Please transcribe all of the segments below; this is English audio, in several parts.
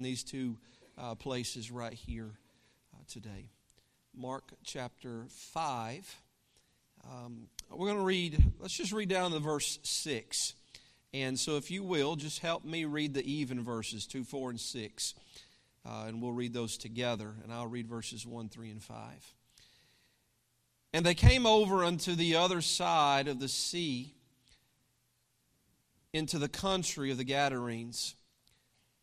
these two uh, places right here uh, today. Mark chapter 5. Um, we're going to read, let's just read down to verse 6. And so, if you will, just help me read the even verses 2, 4, and 6. Uh, and we'll read those together. And I'll read verses 1, 3, and 5. And they came over unto the other side of the sea into the country of the Gadarenes.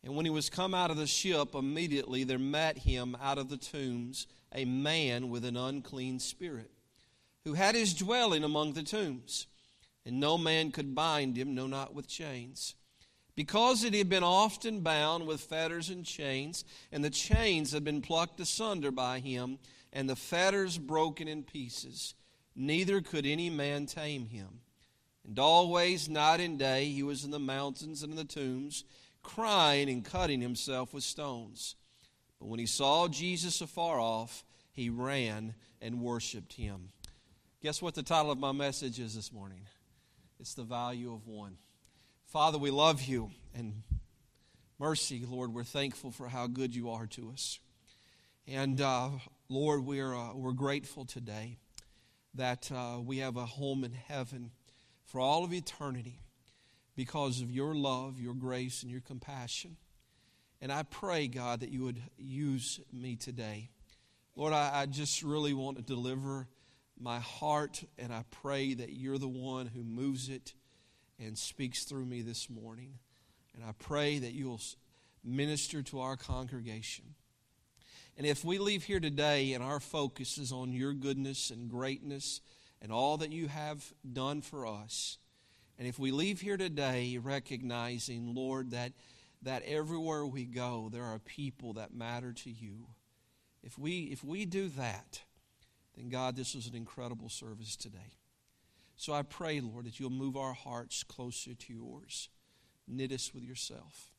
And when he was come out of the ship, immediately there met him out of the tombs a man with an unclean spirit, who had his dwelling among the tombs. And no man could bind him, no, not with chains. Because it had been often bound with fetters and chains, and the chains had been plucked asunder by him, and the fetters broken in pieces, neither could any man tame him. And always, night and day, he was in the mountains and in the tombs crying and cutting himself with stones. But when he saw Jesus afar off, he ran and worshiped him. Guess what the title of my message is this morning? It's the value of one. Father, we love you and mercy, Lord. We're thankful for how good you are to us. And uh, Lord, we're, uh, we're grateful today that uh, we have a home in heaven for all of eternity because of your love, your grace, and your compassion. And I pray, God, that you would use me today. Lord, I, I, just really want to deliver my heart, and I pray that you're the one who moves it and speaks through me this morning. And I pray that you'll minister to our congregation. And if we leave here today and our focus is on your goodness and greatness and all that you have done for us, and if we leave here today recognizing, Lord, that, that everywhere we go, there are people that matter to you, if we, if we do that, then God, this was an incredible service today. So I pray, Lord, that you'll move our hearts closer to yours. Knit us with yourself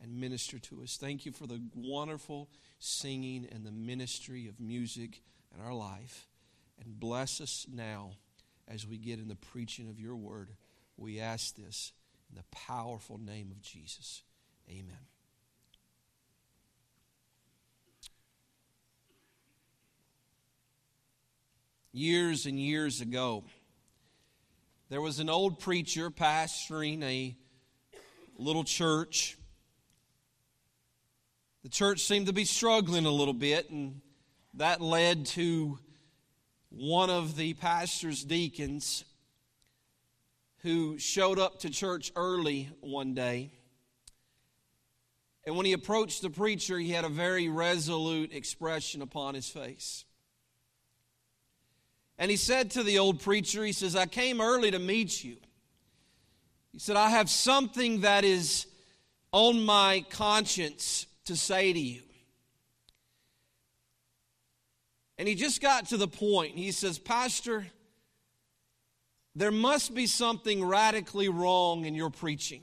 and minister to us. Thank you for the wonderful singing and the ministry of music in our life. And bless us now as we get in the preaching of your word. We ask this in the powerful name of Jesus. Amen. Years and years ago, there was an old preacher pastoring a little church. The church seemed to be struggling a little bit, and that led to one of the pastor's deacons who showed up to church early one day. And when he approached the preacher, he had a very resolute expression upon his face. And he said to the old preacher, He says, I came early to meet you. He said, I have something that is on my conscience to say to you. And he just got to the point. He says, Pastor, there must be something radically wrong in your preaching.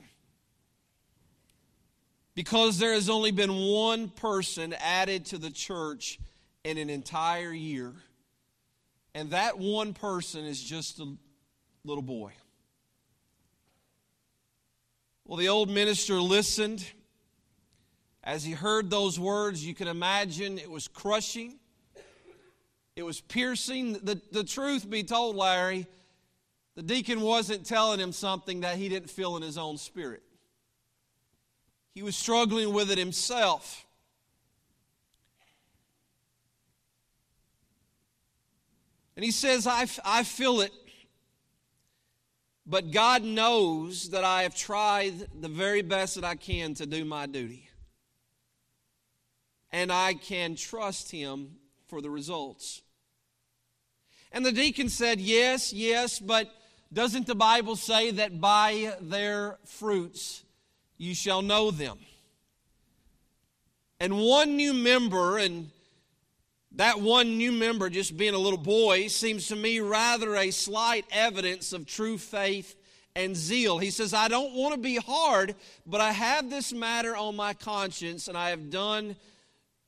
Because there has only been one person added to the church in an entire year. And that one person is just a little boy. Well, the old minister listened. As he heard those words, you can imagine it was crushing, it was piercing. The, the truth be told, Larry, the deacon wasn't telling him something that he didn't feel in his own spirit. He was struggling with it himself. And he says, I, I feel it, but God knows that I have tried the very best that I can to do my duty. And I can trust Him for the results. And the deacon said, Yes, yes, but doesn't the Bible say that by their fruits you shall know them? And one new member, and that one new member just being a little boy, seems to me rather a slight evidence of true faith and zeal. He says, I don't want to be hard, but I have this matter on my conscience, and I have done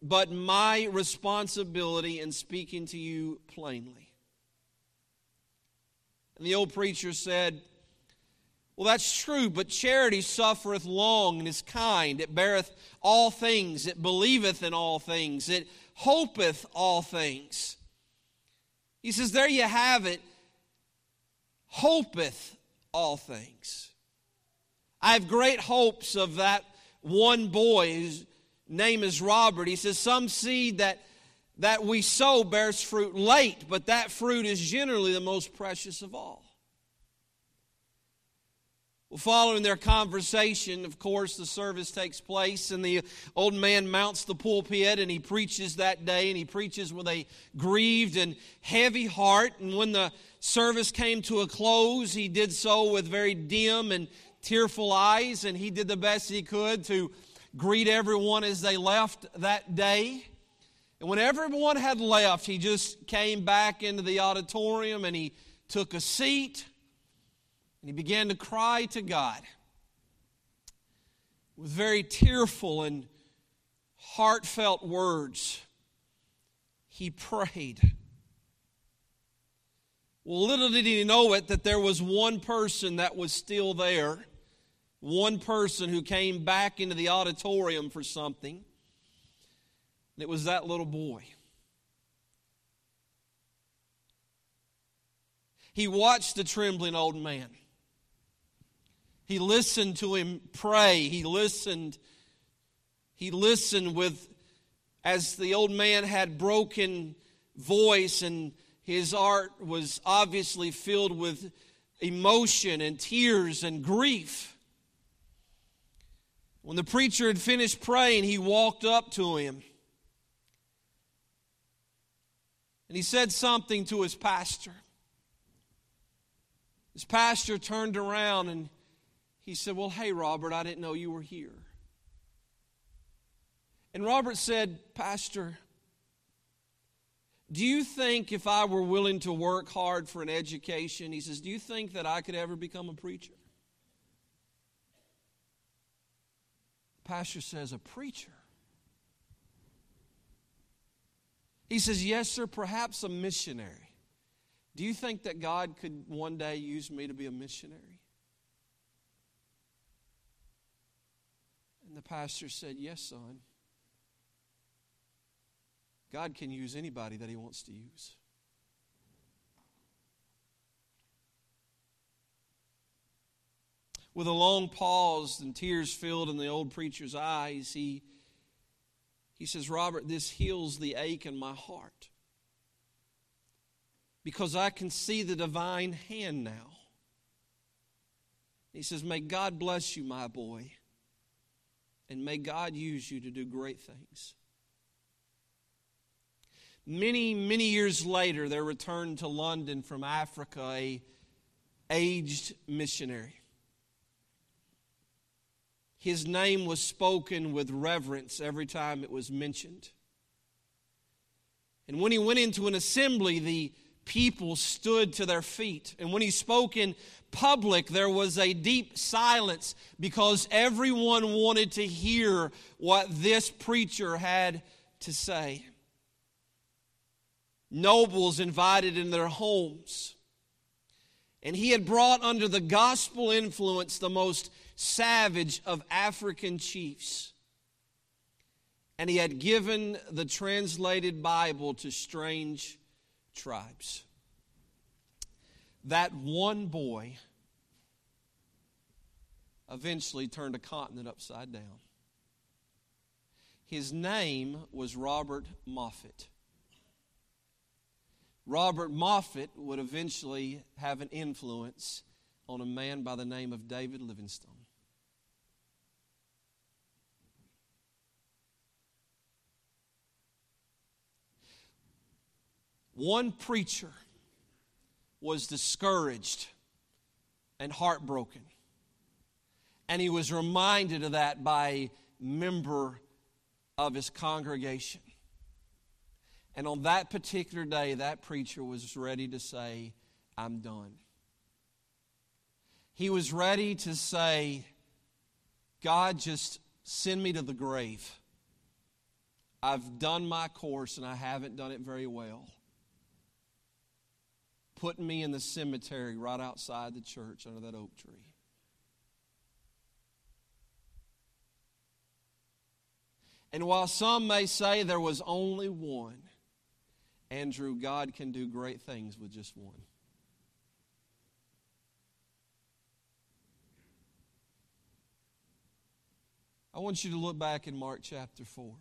but my responsibility in speaking to you plainly. And the old preacher said, Well, that's true, but charity suffereth long and is kind. It beareth all things. It believeth in all things. It hopeth all things. He says, There you have it. Hopeth all things. I have great hopes of that one boy whose name is Robert. He says, Some seed that, that we sow bears fruit late, but that fruit is generally the most precious of all. Well, following their conversation, of course, the service takes place, and the old man mounts the pulpit and he preaches that day, and he preaches with a grieved and heavy heart. And when the service came to a close, he did so with very dim and tearful eyes, and he did the best he could to greet everyone as they left that day. And when everyone had left, he just came back into the auditorium and he took a seat and he began to cry to God with very tearful and heartfelt words. He prayed. Well, little did he know it that there was one person that was still there, one person who came back into the auditorium for something, and it was that little boy. He watched the trembling old man. He listened to him pray. He listened. He listened with, as the old man had broken voice and his art was obviously filled with emotion and tears and grief. When the preacher had finished praying, he walked up to him. And he said something to his pastor. His pastor turned around and he said, Well, hey, Robert, I didn't know you were here. And Robert said, Pastor, do you think if I were willing to work hard for an education, he says, do you think that I could ever become a preacher? pastor says, a preacher. He says, yes, sir, perhaps a missionary. Do you think that God could one day use me to be a missionary? And the pastor said, Yes, son. God can use anybody that he wants to use. With a long pause and tears filled in the old preacher's eyes, he, he says, Robert, this heals the ache in my heart because I can see the divine hand now. He says, May God bless you, my boy. And may God use you to do great things. Many, many years later, there returned to London from Africa a aged missionary. His name was spoken with reverence every time it was mentioned. And when he went into an assembly, the people stood to their feet. And when he spoke in public, there was a deep silence because everyone wanted to hear what this preacher had to say. Nobles invited in their homes. And he had brought under the gospel influence the most savage of African chiefs. And he had given the translated Bible to strange tribes. That one boy eventually turned a continent upside down. His name was Robert Moffat. Robert Moffat would eventually have an influence on a man by the name of David Livingstone. One preacher was discouraged and heartbroken. And he was reminded of that by a member of his congregation. And on that particular day, that preacher was ready to say, I'm done. He was ready to say, God, just send me to the grave. I've done my course and I haven't done it very well putting me in the cemetery right outside the church under that oak tree. And while some may say there was only one, Andrew, God can do great things with just one. I want you to look back in Mark chapter 4.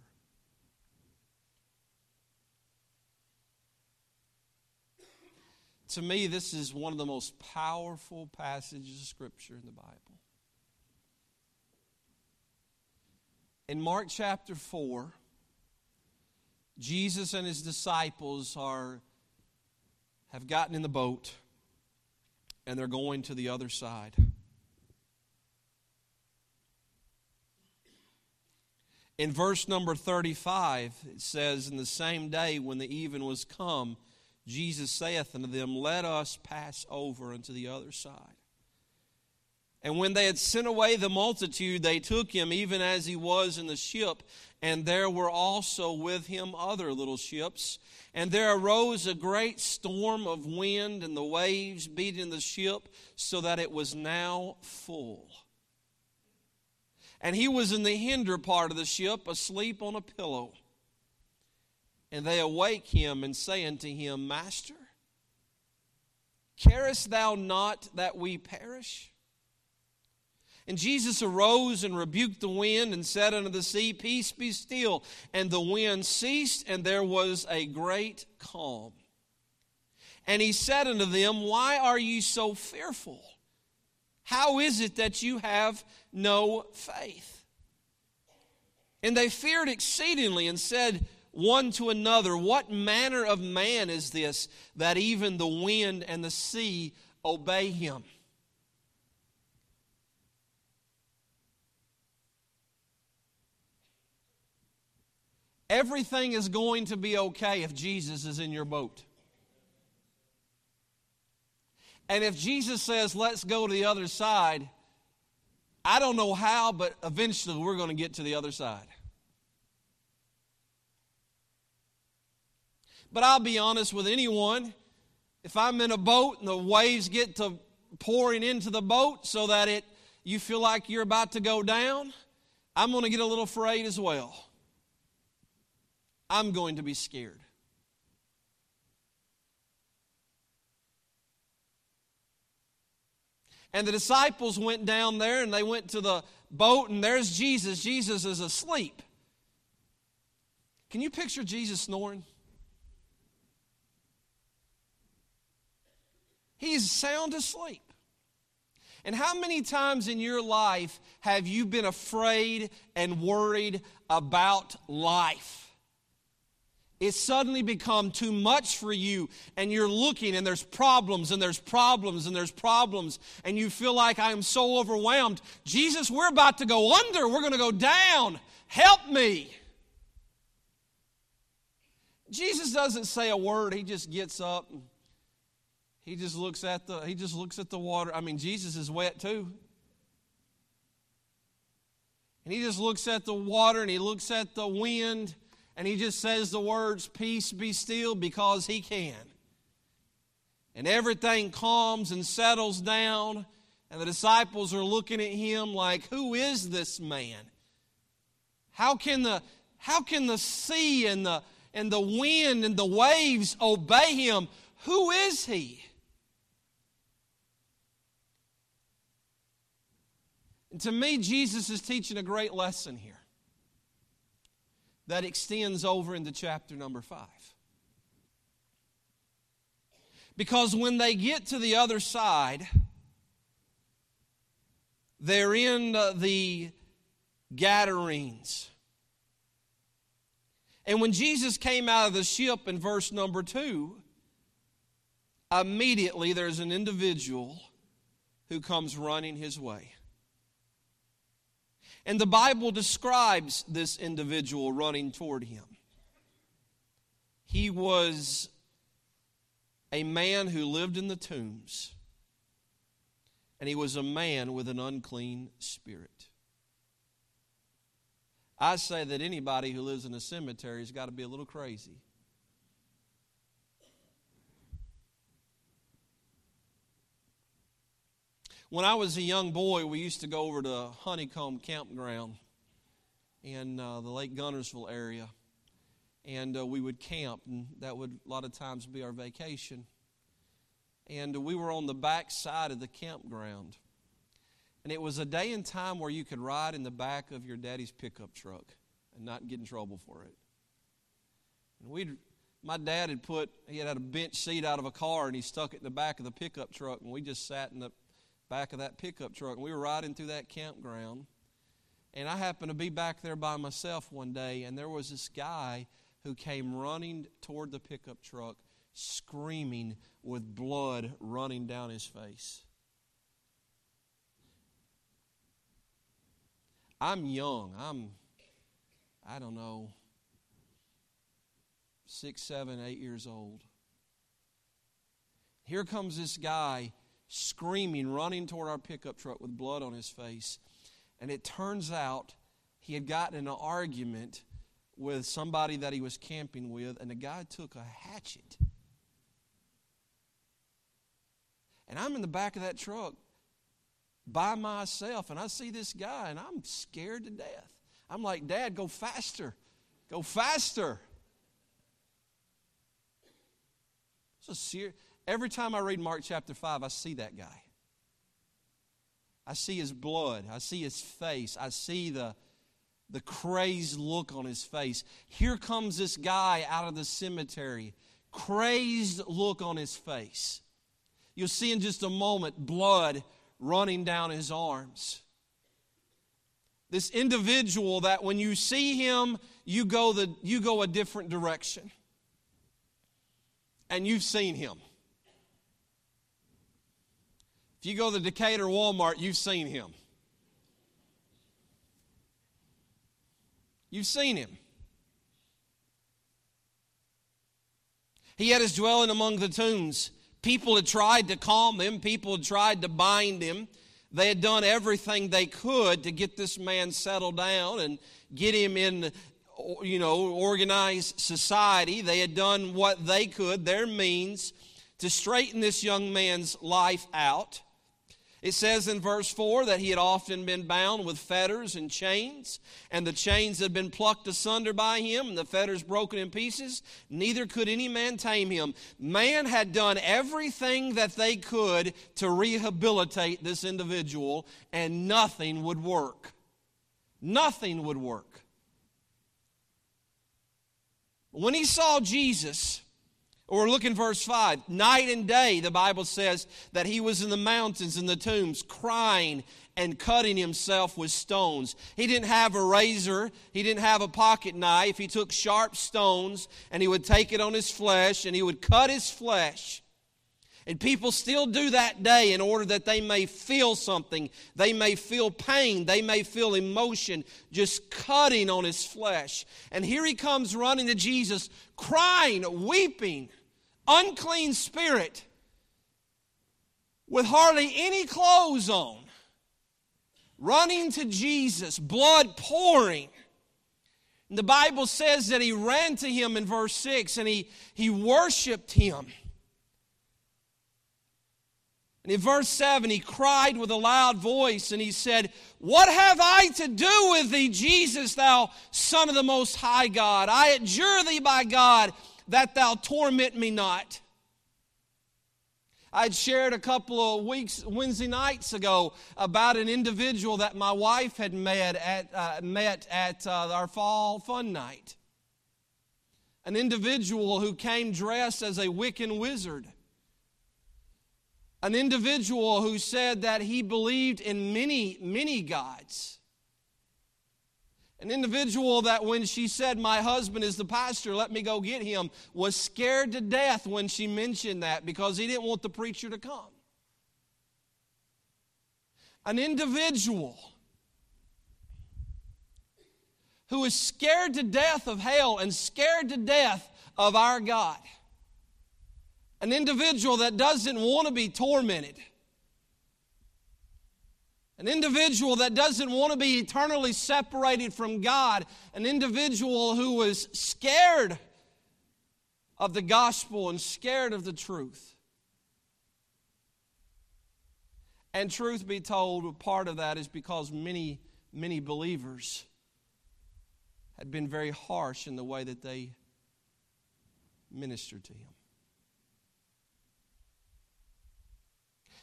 To me, this is one of the most powerful passages of Scripture in the Bible. In Mark chapter 4, Jesus and his disciples are, have gotten in the boat and they're going to the other side. In verse number 35, it says, In the same day when the even was come, Jesus saith unto them, Let us pass over unto the other side. And when they had sent away the multitude, they took him even as he was in the ship, and there were also with him other little ships. And there arose a great storm of wind, and the waves beating the ship, so that it was now full. And he was in the hinder part of the ship, asleep on a pillow. And they awake him and say unto him, Master, carest thou not that we perish? And Jesus arose and rebuked the wind and said unto the sea, Peace be still. And the wind ceased, and there was a great calm. And he said unto them, Why are ye so fearful? How is it that you have no faith? And they feared exceedingly and said one to another, What manner of man is this that even the wind and the sea obey him? Everything is going to be okay if Jesus is in your boat. And if Jesus says, let's go to the other side, I don't know how, but eventually we're going to get to the other side. But I'll be honest with anyone. If I'm in a boat and the waves get to pouring into the boat so that it you feel like you're about to go down, I'm going to get a little afraid as well. I'm going to be scared. And the disciples went down there and they went to the boat, and there's Jesus. Jesus is asleep. Can you picture Jesus snoring? He's sound asleep. And how many times in your life have you been afraid and worried about life? it's suddenly become too much for you and you're looking and there's problems and there's problems and there's problems and you feel like I am so overwhelmed. Jesus, we're about to go under. We're going to go down. Help me. Jesus doesn't say a word. He just gets up and he just looks at the he just looks at the water. I mean, Jesus is wet too. And he just looks at the water and he looks at the wind and he just says the words, Peace be still, because he can. And everything calms and settles down, and the disciples are looking at him like, Who is this man? How can the, how can the sea and the, and the wind and the waves obey him? Who is he? And to me, Jesus is teaching a great lesson here that extends over into chapter number five. Because when they get to the other side, they're in the Gadarenes. And when Jesus came out of the ship in verse number two, immediately there's an individual who comes running his way. And the Bible describes this individual running toward him. He was a man who lived in the tombs, and he was a man with an unclean spirit. I say that anybody who lives in a cemetery has got to be a little crazy. When I was a young boy, we used to go over to Honeycomb Campground. in uh, the Lake Guntersville area. And uh, we would camp, and that would a lot of times be our vacation. And we were on the back side of the campground. And it was a day and time where you could ride in the back of your daddy's pickup truck and not get in trouble for it. And we'd, my dad had put, he had had a bench seat out of a car and he stuck it in the back of the pickup truck, and we just sat in the back of that pickup truck. We were riding through that campground. And I happened to be back there by myself one day, and there was this guy who came running toward the pickup truck, screaming with blood running down his face. I'm young. I'm, I don't know, six, seven, eight years old. Here comes this guy screaming, running toward our pickup truck with blood on his face. And it turns out he had gotten in an argument with somebody that he was camping with, and the guy took a hatchet. And I'm in the back of that truck by myself, and I see this guy, and I'm scared to death. I'm like, Dad, go faster. Go faster. So serious. Every time I read Mark chapter 5, I see that guy. I see his blood. I see his face. I see the, the crazed look on his face. Here comes this guy out of the cemetery, crazed look on his face. You'll see in just a moment blood running down his arms. This individual that when you see him, you go, the, you go a different direction. And you've seen him. If you go to the Decatur Walmart, you've seen him. You've seen him. He had his dwelling among the tombs. People had tried to calm him, people had tried to bind him. They had done everything they could to get this man settled down and get him in, you know, organized society. They had done what they could, their means, to straighten this young man's life out. It says in verse 4 that he had often been bound with fetters and chains, and the chains had been plucked asunder by him, and the fetters broken in pieces. Neither could any man tame him. Man had done everything that they could to rehabilitate this individual, and nothing would work. Nothing would work. When he saw Jesus, or look in verse 5. Night and day, the Bible says that he was in the mountains and the tombs crying and cutting himself with stones. He didn't have a razor, he didn't have a pocket knife. He took sharp stones and he would take it on his flesh and he would cut his flesh. And people still do that day in order that they may feel something. They may feel pain. They may feel emotion just cutting on his flesh. And here he comes running to Jesus, crying, weeping unclean spirit with hardly any clothes on, running to Jesus, blood pouring. And the Bible says that he ran to him in verse 6 and he, he worshiped him. And in verse 7, he cried with a loud voice and he said, What have I to do with thee, Jesus, thou Son of the Most High God? I adjure thee by God that thou torment me not. I'd shared a couple of weeks, Wednesday nights ago, about an individual that my wife had met at, uh, met at uh, our fall fun night. An individual who came dressed as a Wiccan wizard. An individual who said that he believed in many, many gods. An individual that, when she said, My husband is the pastor, let me go get him, was scared to death when she mentioned that because he didn't want the preacher to come. An individual who is scared to death of hell and scared to death of our God. An individual that doesn't want to be tormented an individual that doesn't want to be eternally separated from God, an individual who was scared of the gospel and scared of the truth. And truth be told, part of that is because many, many believers had been very harsh in the way that they ministered to him.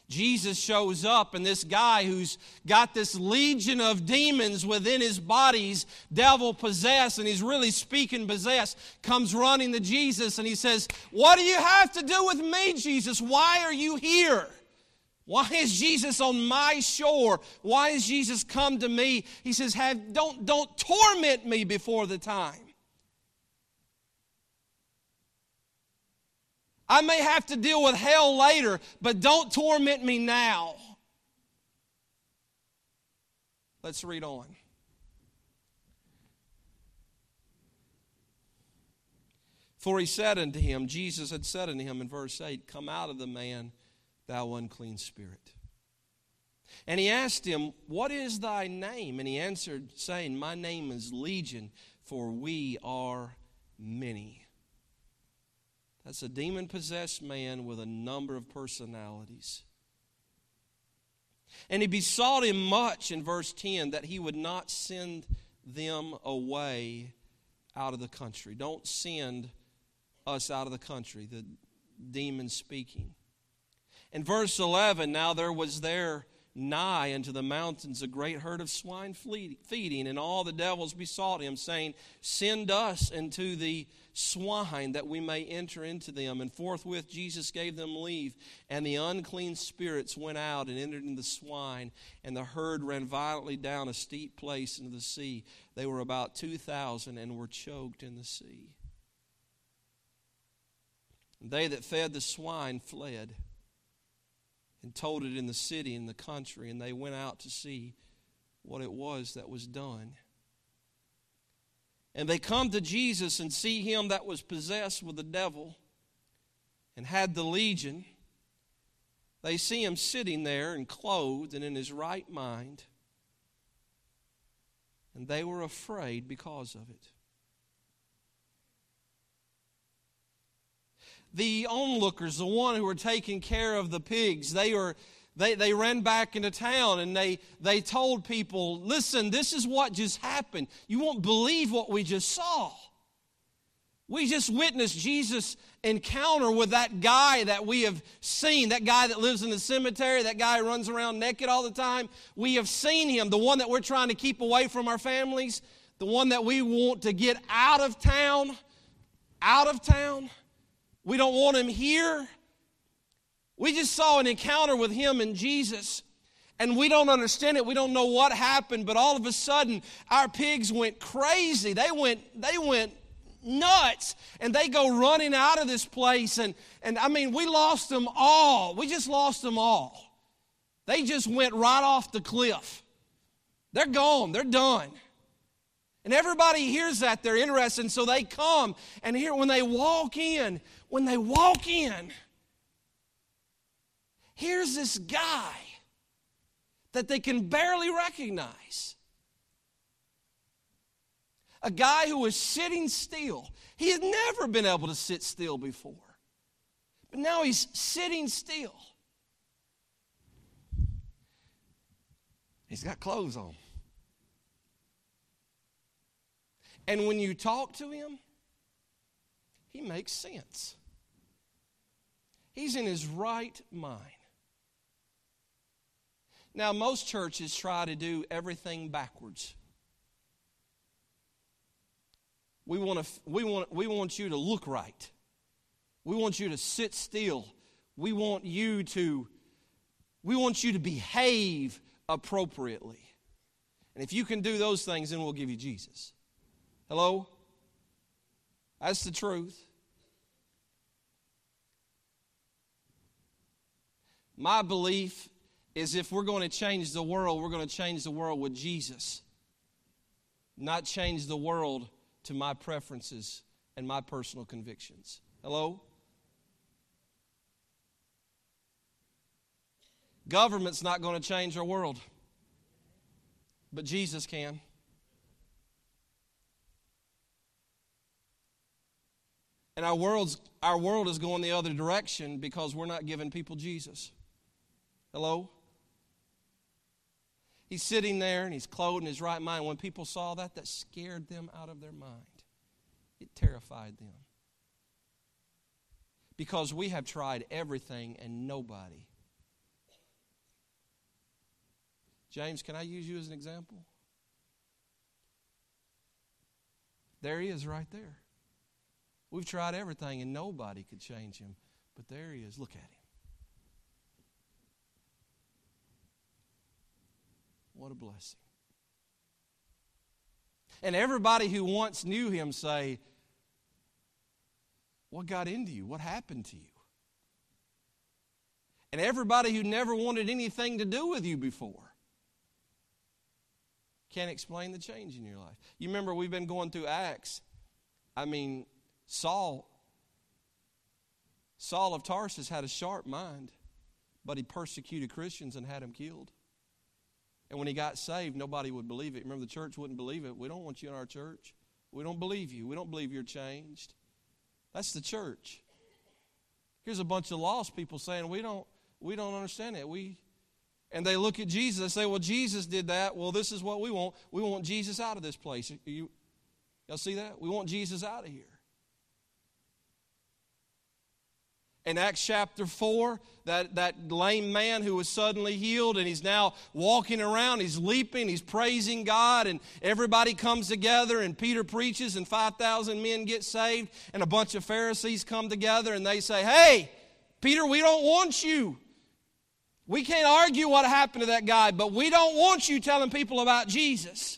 Jesus shows up, and this guy who's got this legion of demons within his bodies, devil possessed, and he's really speaking possessed, comes running to Jesus and he says, What do you have to do with me, Jesus? Why are you here? Why is Jesus on my shore? Why has Jesus come to me? He says, Have, don't, don't torment me before the time. I may have to deal with hell later, but don't torment me now. Let's read on. For he said unto him, Jesus had said unto him in verse 8, Come out of the man, thou unclean spirit. And he asked him, What is thy name? And he answered, saying, My name is Legion, for we are many. That's a demon possessed man with a number of personalities. And he besought him much in verse 10 that he would not send them away out of the country. Don't send us out of the country, the demon speaking. In verse 11, now there was there nigh unto the mountains a great herd of swine feeding, and all the devils besought him, saying, Send us into the swine that we may enter into them. And forthwith Jesus gave them leave, and the unclean spirits went out and entered into the swine, and the herd ran violently down a steep place into the sea. They were about 2,000 and were choked in the sea. And they that fed the swine fled and told it in the city and the country, and they went out to see what it was that was done. And they come to Jesus and see him that was possessed with the devil and had the legion. They see him sitting there and clothed and in his right mind. And they were afraid because of it. The onlookers, the one who were taking care of the pigs, they were they, they ran back into town and they, they told people, listen, this is what just happened. You won't believe what we just saw. We just witnessed Jesus' encounter with that guy that we have seen, that guy that lives in the cemetery, that guy runs around naked all the time. We have seen him, the one that we're trying to keep away from our families, the one that we want to get out of town, out of town. We don't want him here. We just saw an encounter with him and Jesus, and we don't understand it. We don't know what happened, but all of a sudden, our pigs went crazy. They went, they went nuts, and they go running out of this place. And, and I mean, we lost them all. We just lost them all. They just went right off the cliff. They're gone, they're done. And everybody hears that, they're interested, and so they come. And here, when they walk in, when they walk in, here's this guy that they can barely recognize. A guy who was sitting still. He had never been able to sit still before. But now he's sitting still. He's got clothes on. And when you talk to him, he makes sense. He's in his right mind. Now, most churches try to do everything backwards. We want, to, we, want, we want you to look right. We want you to sit still. We want you to, we want you to behave appropriately. And if you can do those things, then we'll give you Jesus. Hello? That's the truth. My belief is if we're going to change the world, we're going to change the world with Jesus, not change the world to my preferences and my personal convictions. Hello? Government's not going to change our world, but Jesus can. And our, world's, our world is going the other direction because we're not giving people Jesus. Hello? He's sitting there and he's clothed in his right mind. When people saw that, that scared them out of their mind. It terrified them. Because we have tried everything and nobody. James, can I use you as an example? There he is right there. We've tried everything and nobody could change him. But there he is. Look at him. What a blessing. And everybody who once knew him say, What got into you? What happened to you? And everybody who never wanted anything to do with you before can't explain the change in your life. You remember we've been going through Acts. I mean, Saul Saul of Tarsus had a sharp mind, but he persecuted Christians and had them killed. And when he got saved, nobody would believe it. Remember, the church wouldn't believe it. We don't want you in our church. We don't believe you. We don't believe you're changed. That's the church. Here's a bunch of lost people saying, We don't, we don't understand it. We and they look at Jesus and say, Well, Jesus did that. Well, this is what we want. We want Jesus out of this place. You, y'all see that? We want Jesus out of here. In Acts chapter 4, that, that lame man who was suddenly healed and he's now walking around, he's leaping, he's praising God, and everybody comes together and Peter preaches and 5,000 men get saved, and a bunch of Pharisees come together and they say, Hey, Peter, we don't want you. We can't argue what happened to that guy, but we don't want you telling people about Jesus.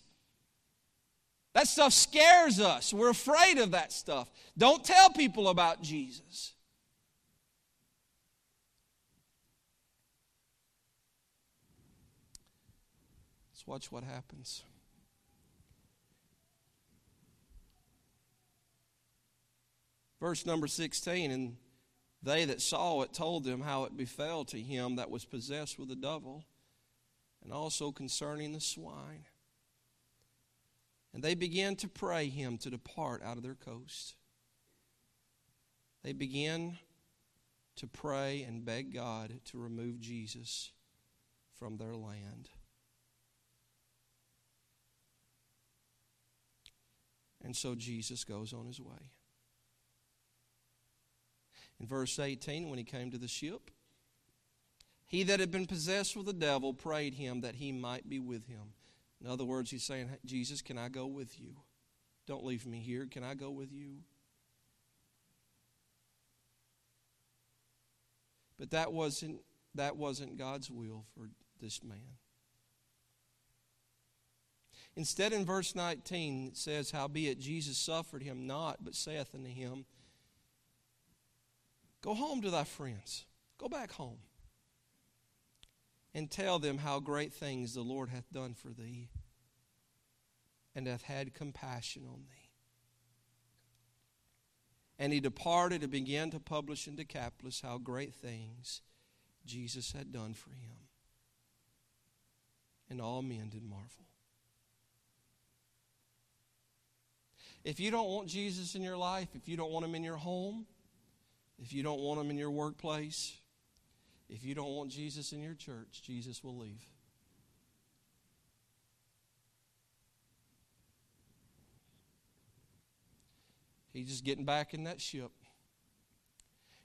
That stuff scares us. We're afraid of that stuff. Don't tell people about Jesus. Let's watch what happens. Verse number 16 And they that saw it told them how it befell to him that was possessed with the devil, and also concerning the swine. And they began to pray him to depart out of their coast. They began to pray and beg God to remove Jesus from their land. And so Jesus goes on his way. In verse 18, when he came to the ship, he that had been possessed with the devil prayed him that he might be with him. In other words, he's saying, Jesus, can I go with you? Don't leave me here. Can I go with you? But that wasn't, that wasn't God's will for this man. Instead, in verse 19, it says, Howbeit Jesus suffered him not, but saith unto him, Go home to thy friends. Go back home. And tell them how great things the Lord hath done for thee, and hath had compassion on thee. And he departed and began to publish in Decapolis how great things Jesus had done for him. And all men did marvel. If you don't want Jesus in your life, if you don't want him in your home, if you don't want him in your workplace, if you don't want Jesus in your church, Jesus will leave. He's just getting back in that ship.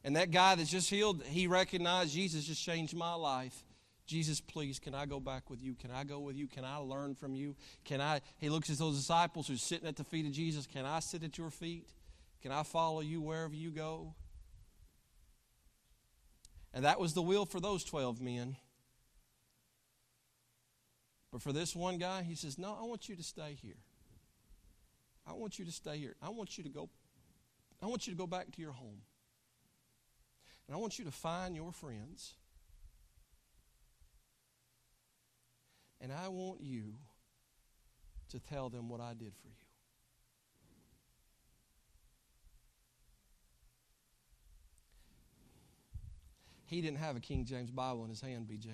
And that guy that's just healed, he recognized Jesus just changed my life. Jesus, please, can I go back with you? Can I go with you? Can I learn from you? Can I? He looks at those disciples who's sitting at the feet of Jesus. Can I sit at your feet? Can I follow you wherever you go? And that was the will for those 12 men. But for this one guy, he says, No, I want you to stay here. I want you to stay here. I want you to go. I want you to go back to your home. And I want you to find your friends. And I want you to tell them what I did for you. He didn't have a King James Bible in his hand, BJ.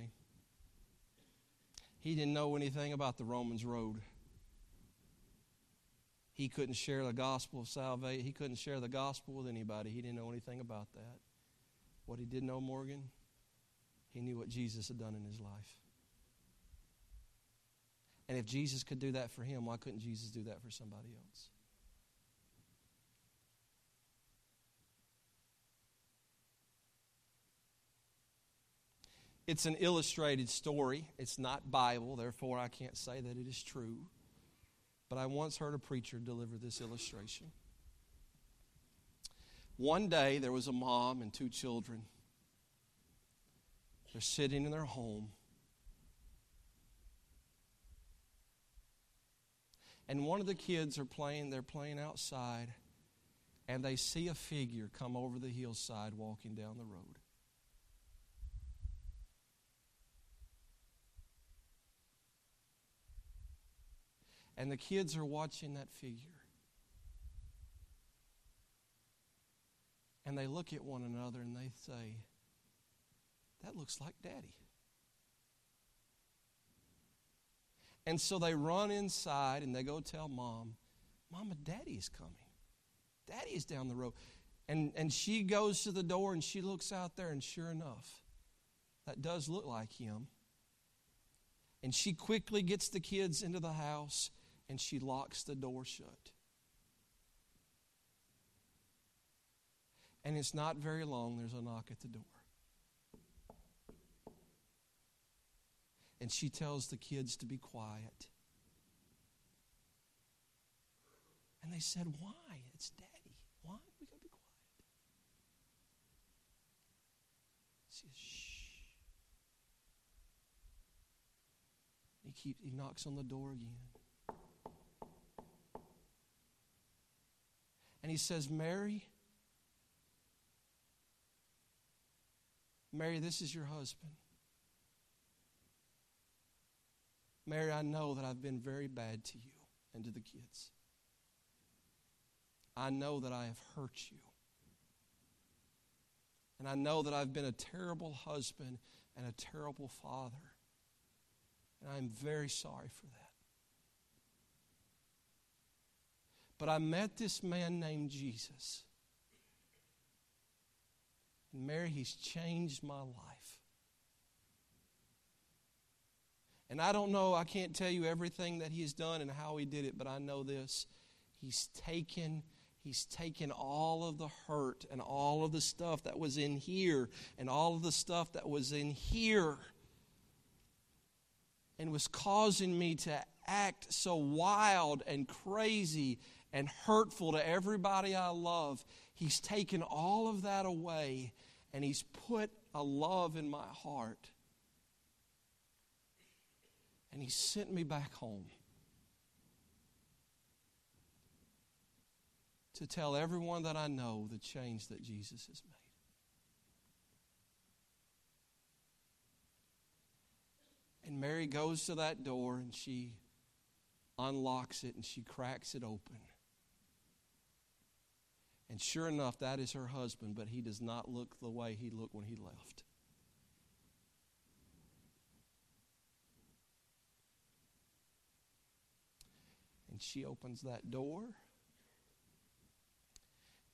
He didn't know anything about the Romans road. He couldn't share the gospel of salvation. He couldn't share the gospel with anybody. He didn't know anything about that. What he did know, Morgan, he knew what Jesus had done in his life. And if Jesus could do that for him, why couldn't Jesus do that for somebody else? It's an illustrated story. It's not Bible, therefore I can't say that it is true. But I once heard a preacher deliver this illustration. One day there was a mom and two children. They're sitting in their home. And one of the kids are playing, they're playing outside, and they see a figure come over the hillside walking down the road. And the kids are watching that figure. And they look at one another and they say, That looks like daddy. And so they run inside and they go tell mom, Mama, daddy is coming. Daddy is down the road. And, and she goes to the door and she looks out there, and sure enough, that does look like him. And she quickly gets the kids into the house and she locks the door shut. And it's not very long, there's a knock at the door. And she tells the kids to be quiet. And they said, Why? It's daddy. Why? We gotta be quiet. She says, Shh. He keeps he knocks on the door again. And he says, Mary, Mary, this is your husband. Mary, I know that I've been very bad to you and to the kids. I know that I have hurt you. And I know that I've been a terrible husband and a terrible father. And I'm very sorry for that. But I met this man named Jesus. And Mary, he's changed my life. And I don't know, I can't tell you everything that he's done and how he did it, but I know this. He's taken He's taken all of the hurt and all of the stuff that was in here and all of the stuff that was in here and was causing me to act so wild and crazy and hurtful to everybody I love. He's taken all of that away and He's put a love in my heart. And He sent me back home to tell everyone that I know the change that Jesus has made. And Mary goes to that door and she unlocks it and she cracks it open. And sure enough, that is her husband, but he does not look the way he looked when he left. And she opens that door,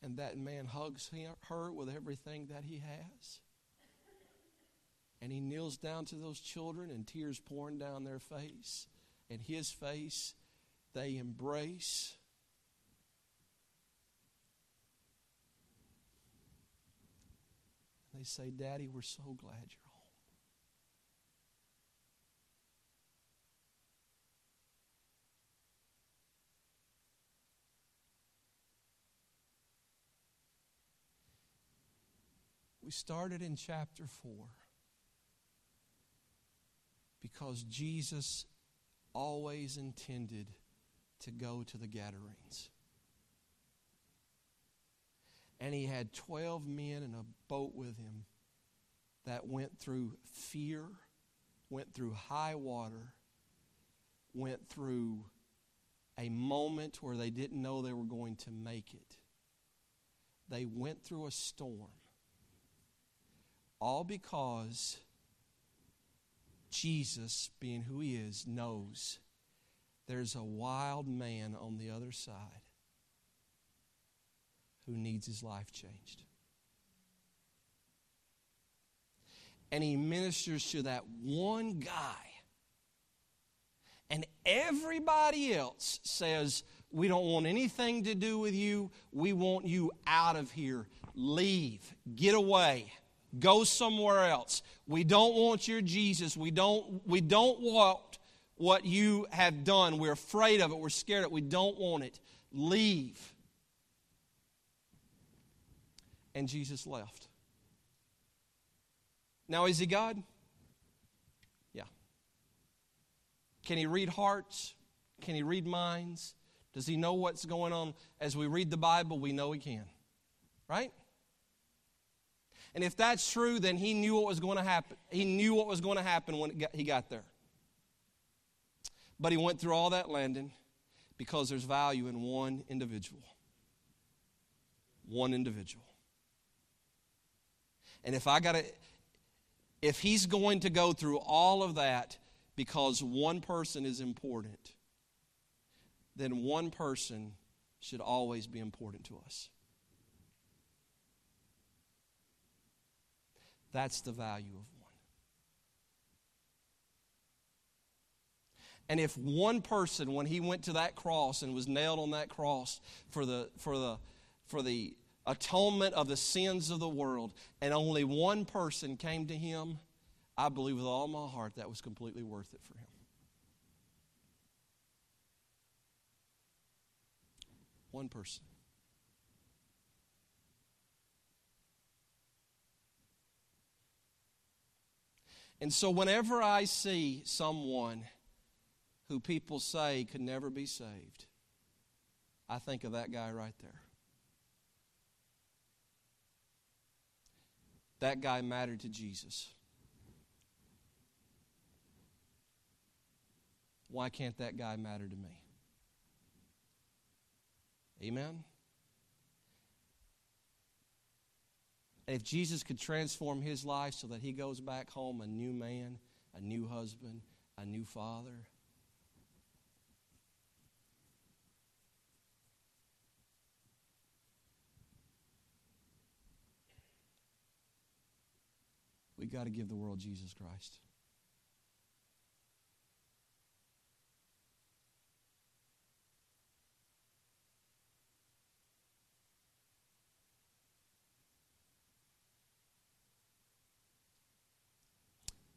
and that man hugs her with everything that he has. And he kneels down to those children, and tears pouring down their face. And his face, they embrace. They say, Daddy, we're so glad you're We started in chapter 4 because Jesus always intended to go to the Gadarenes and he had 12 men in a boat with him that went through fear, went through high water, went through a moment where they didn't know they were going to make it. They went through a storm. All because Jesus, being who he is, knows there's a wild man on the other side who needs his life changed. And he ministers to that one guy. and everybody else says, We don't want anything to do with you. We want you out of here. Leave. Get away. Go somewhere else. We don't want your Jesus. We don't, we don't want what you have done. We're afraid of it. We're scared of it. We don't want it. Leave. And Jesus left. Now, is he God? Yeah. Can he read hearts? Can he read minds? Does he know what's going on? As we read the Bible, we know he can. Right? And if that's true, then he knew what was going to happen. He knew what was going to happen when got, he got there. But he went through all that landing because there's value in one individual. One individual. And if I got to, if he's going to go through all of that because one person is important, then one person should always be important to us. That's the value of one. And if one person, when he went to that cross and was nailed on that cross for the, for the, for the atonement of the sins of the world, and only one person came to him, I believe with all my heart that was completely worth it for him. One person. And so, whenever I see someone who people say could never be saved, I think of that guy right there. That guy mattered to Jesus. Why can't that guy matter to me? Amen? And if Jesus could transform his life so that he goes back home a new man, a new husband, a new father, we've got to give the world Jesus Christ.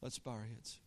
Let's bow our heads.